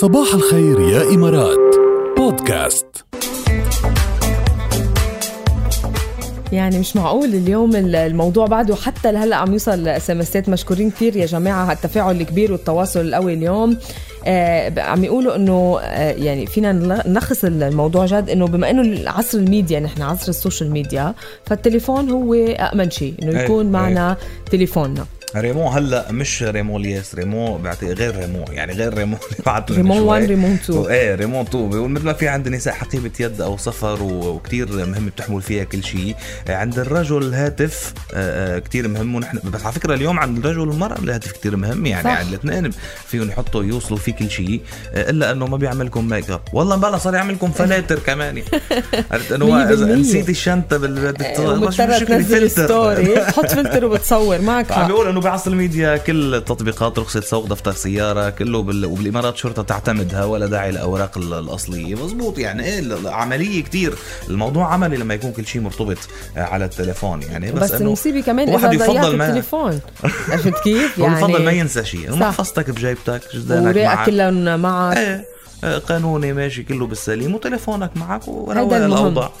صباح الخير يا إمارات. بودكاست. يعني مش معقول اليوم الموضوع بعده. حتى لهلأ عم يوصل ام مشكورين كثير يا جماعة على التفاعل الكبير والتواصل القوي اليوم. آه عم يقولوا إنه آه يعني فينا نلخص الموضوع جد إنه بما إنه عصر الميديا نحن عصر السوشيال ميديا فالتليفون هو أهم شيء إنه إيه، يكون إيه. معنا تليفوننا. ريمو هلا مش ريمو الياس ريمو بعطي غير ريمو يعني غير ريمو اللي بعته ريمو 1 ريمو 2 إيه ريمو 2 بيقول مثل ما في عند النساء حقيبة يد أو سفر وكثير مهم بتحمل فيها كل شيء. عند الرجل الهاتف كثير مهم ونحن بس على فكرة اليوم عند الرجل والمرأة الهاتف كثير مهم يعني صح. عند الاثنين فيهم يحطوا يوصلوا فيه كل شيء. إلا إنه ما بيعملكم ميك اب والله بلا صار يعملكم filters كمان. عرفت إنه إذا. نسيت الشنطة بال ومضطرة تنزل story تحط فلتر وبتصور معك عم بيقول إنه بعصر الميديا كل التطبيقات رخصة سوق دفتر سيارة كله بال... وبالإمارات شرطة تعتمدها ولا داعي للاوراق ال- الأصلية. مزبوط يعني إيه عملية كتير. الموضوع عملي لما يكون كل شيء مرتبط آه، على التليفون يعني. بس, بس إنه المصيبة كمان واحد يفضل ما التليفون. عرفت كيف؟ هو بفضل ما يعني ينسى شيء. محفظتك بجيبتك جدانك معك. كلهم معك. إيه آه، قانوني ماشي كله بالسليم وتليفونك معك وروق. الأوضاع.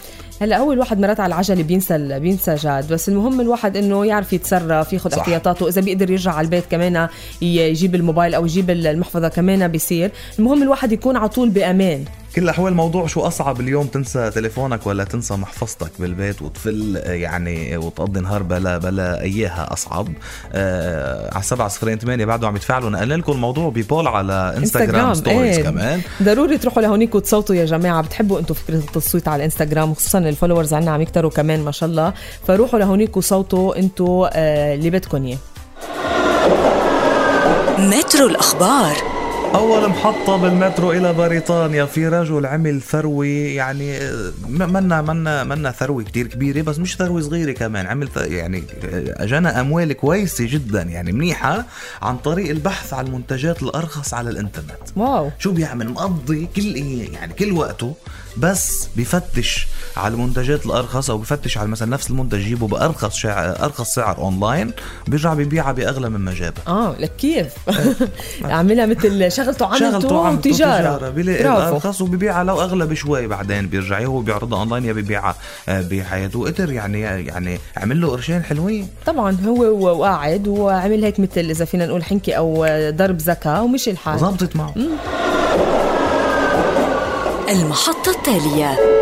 هلا اول واحد مرات على العجلة بينسى بينسى جاد بس المهم الواحد انه يعرف يتصرف ياخذ. احتياطاته إذا بيقدر يرجع على البيت كمان يجيب الموبايل أو يجيب المحفظة كمان بيصير المهم الواحد يكون على طول بأمان كل الأحوال موضوع شو أصعب اليوم تنسى تليفونك ولا تنسى محفظتك بالبيت وتفل يعني وتقضي نهار بلا بلا اياها أصعب. آه على 7 صفرين 8 بعده عم يتفاعلوا. نقلنا لكم الموضوع ب poll على انستغرام stories إيه. كمان. ضروري تروحوا لهونيك وتصوتوا يا جماعة. بتحبوا أنتم فكرة التصويت على الانستغرام خصوصا الفولورز عنا عم يكتروا كمان ما شاء الله. فروحوا لهونيك وصوتوا أنتم آه اللي بدكم إياه. مترو الأخبار. أول محطة بالمترو إلى بريطانيا في رجل عمل ثروه يعني آه، منا منا منا ثروه كتير كبيرة بس مش ثروه صغيرة كمان عمل يعني آه، اجانا أموال كويسة جدا يعني منيحة عن طريق البحث عن المنتجات الأرخص على الإنترنت. wow. شو بيعمل؟ مقضي كل يعني كل وقته بس بفتش على المنتجات الأرخص أو بفتش على مثلا نفس المنتج يجيبه بأرخص شع... أرخص سعر أونلاين بيرجع بيبيعها بأغلى مما جابها آه لك كيف؟ عاملها مثل شغلته عملته شغلته عملته وتجارة. بيلاقي. الأرخص وبيبيعها لو أغلى بشوي بعدين بيرجع هو بيعرضها أونلاين يا بيبيعها آه، بحياته قدر يعني يعني عمل له قرشين حلوين. طبعا هو وقاعد وعمل هيك مثل إذا فينا نقول حنكة أو ضرب زكاه ومشي الحال. ظبطت معه. المحطة التالية.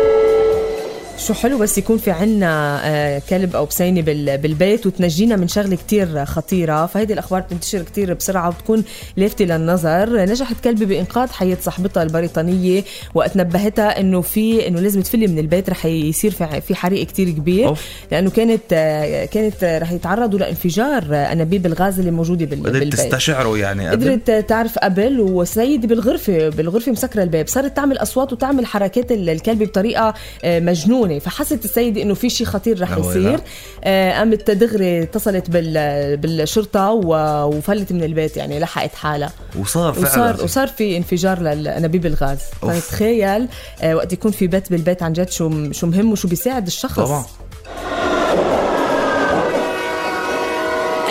شو حلو بس يكون في عنا آه، كلب أو بسينة بال- بالبيت وتنجينا من شغلة كتير خطيرة. فهيدي الأخبار بتنتشر كتير بسرعة وبتكون لافته للنظر. نجحت كلبة بإنقاذ حياة صاحبتها البريطانية وقت نبهتها إنه في إنه لازم تفلي من البيت رح يصير في في حريق كتير كبير. أوف. لأنه كانت آه، كانت آه، رح يتعرضوا لانفجار أنابيب الغاز اللي موجودة بال- قدرت بالبيت. تستشعره يعني قبل؟ قدرت تعرف قبل وسيدي بالغرفة بالغرفة مسكرة الباب. صارت تعمل أصوات وتعمل حركات ال- الكلب بطريقة آه، مجنونة فحست السيدة إنه في شيء خطير رح يصير. آه، قامت دغري اتصلت بال بالشرطة و- وفلت من البيت يعني لحقت حالها. وصار فعلا. وصار وصار في انفجار للانابيب الغاز. فتخيل آه، وقت يكون في بيت بالبيت عن جد شو شو مهم وشو بيساعد الشخص. طبعا.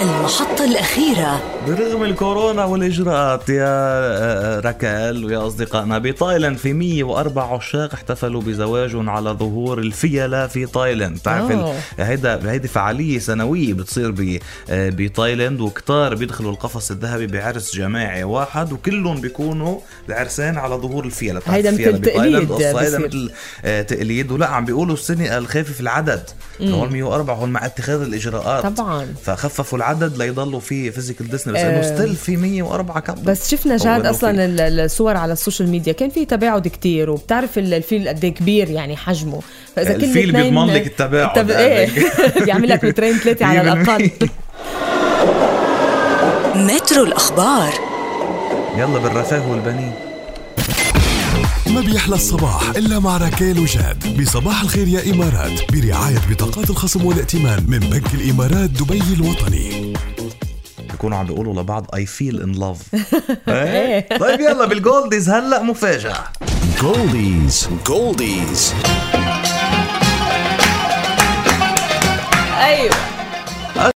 المحطة الأخيرة. برغم الكورونا والإجراءات يا آه، ركال ويا أصدقائنا بتايلاند في 104 عشاق احتفلوا بزواجهم على ظهور الفيلة في تايلاند. ال- هيدا هيدي فعالية سنوية بتصير آه، بتايلاند وكتار بيدخلوا القفص الذهبي بعرس جماعي واحد وكلهم بيكونوا العرسان على ظهور الفيلة. هيدا مثل تقليد هيدا. مثل آه، تقليد. ولا عم بيقولوا السنة إنه خافف العدد. هون 104 هون مع اتخاذ الإجراءات. طبعا. فخففوا العدد ليضلوا في physical distance بس إنه آه. still في 104 couple بس شفنا جاد أصلا الصور على السوشيال ميديا كان في تباعد كتير وبتعرف ال- الفيل قد إيه كبير يعني حجمه. فإذا كل الفيل بيضمن لك التباعد التب... إيه بيعمل لك مترين ثلاثة على الأقل. مترو الأخبار. يلا بالرفاه والبنين. ما بيحلى الصباح إلا مع ركال وجاد. بصباح الخير يا إمارات. برعاية بطاقات الخصم والائتمان من بنك الإمارات دبي الوطني. بيكونوا عم بيقولوا لبعض I feel in love طيب يلا بال goldies هلا مفاجأة. goldies goldies. أيوه.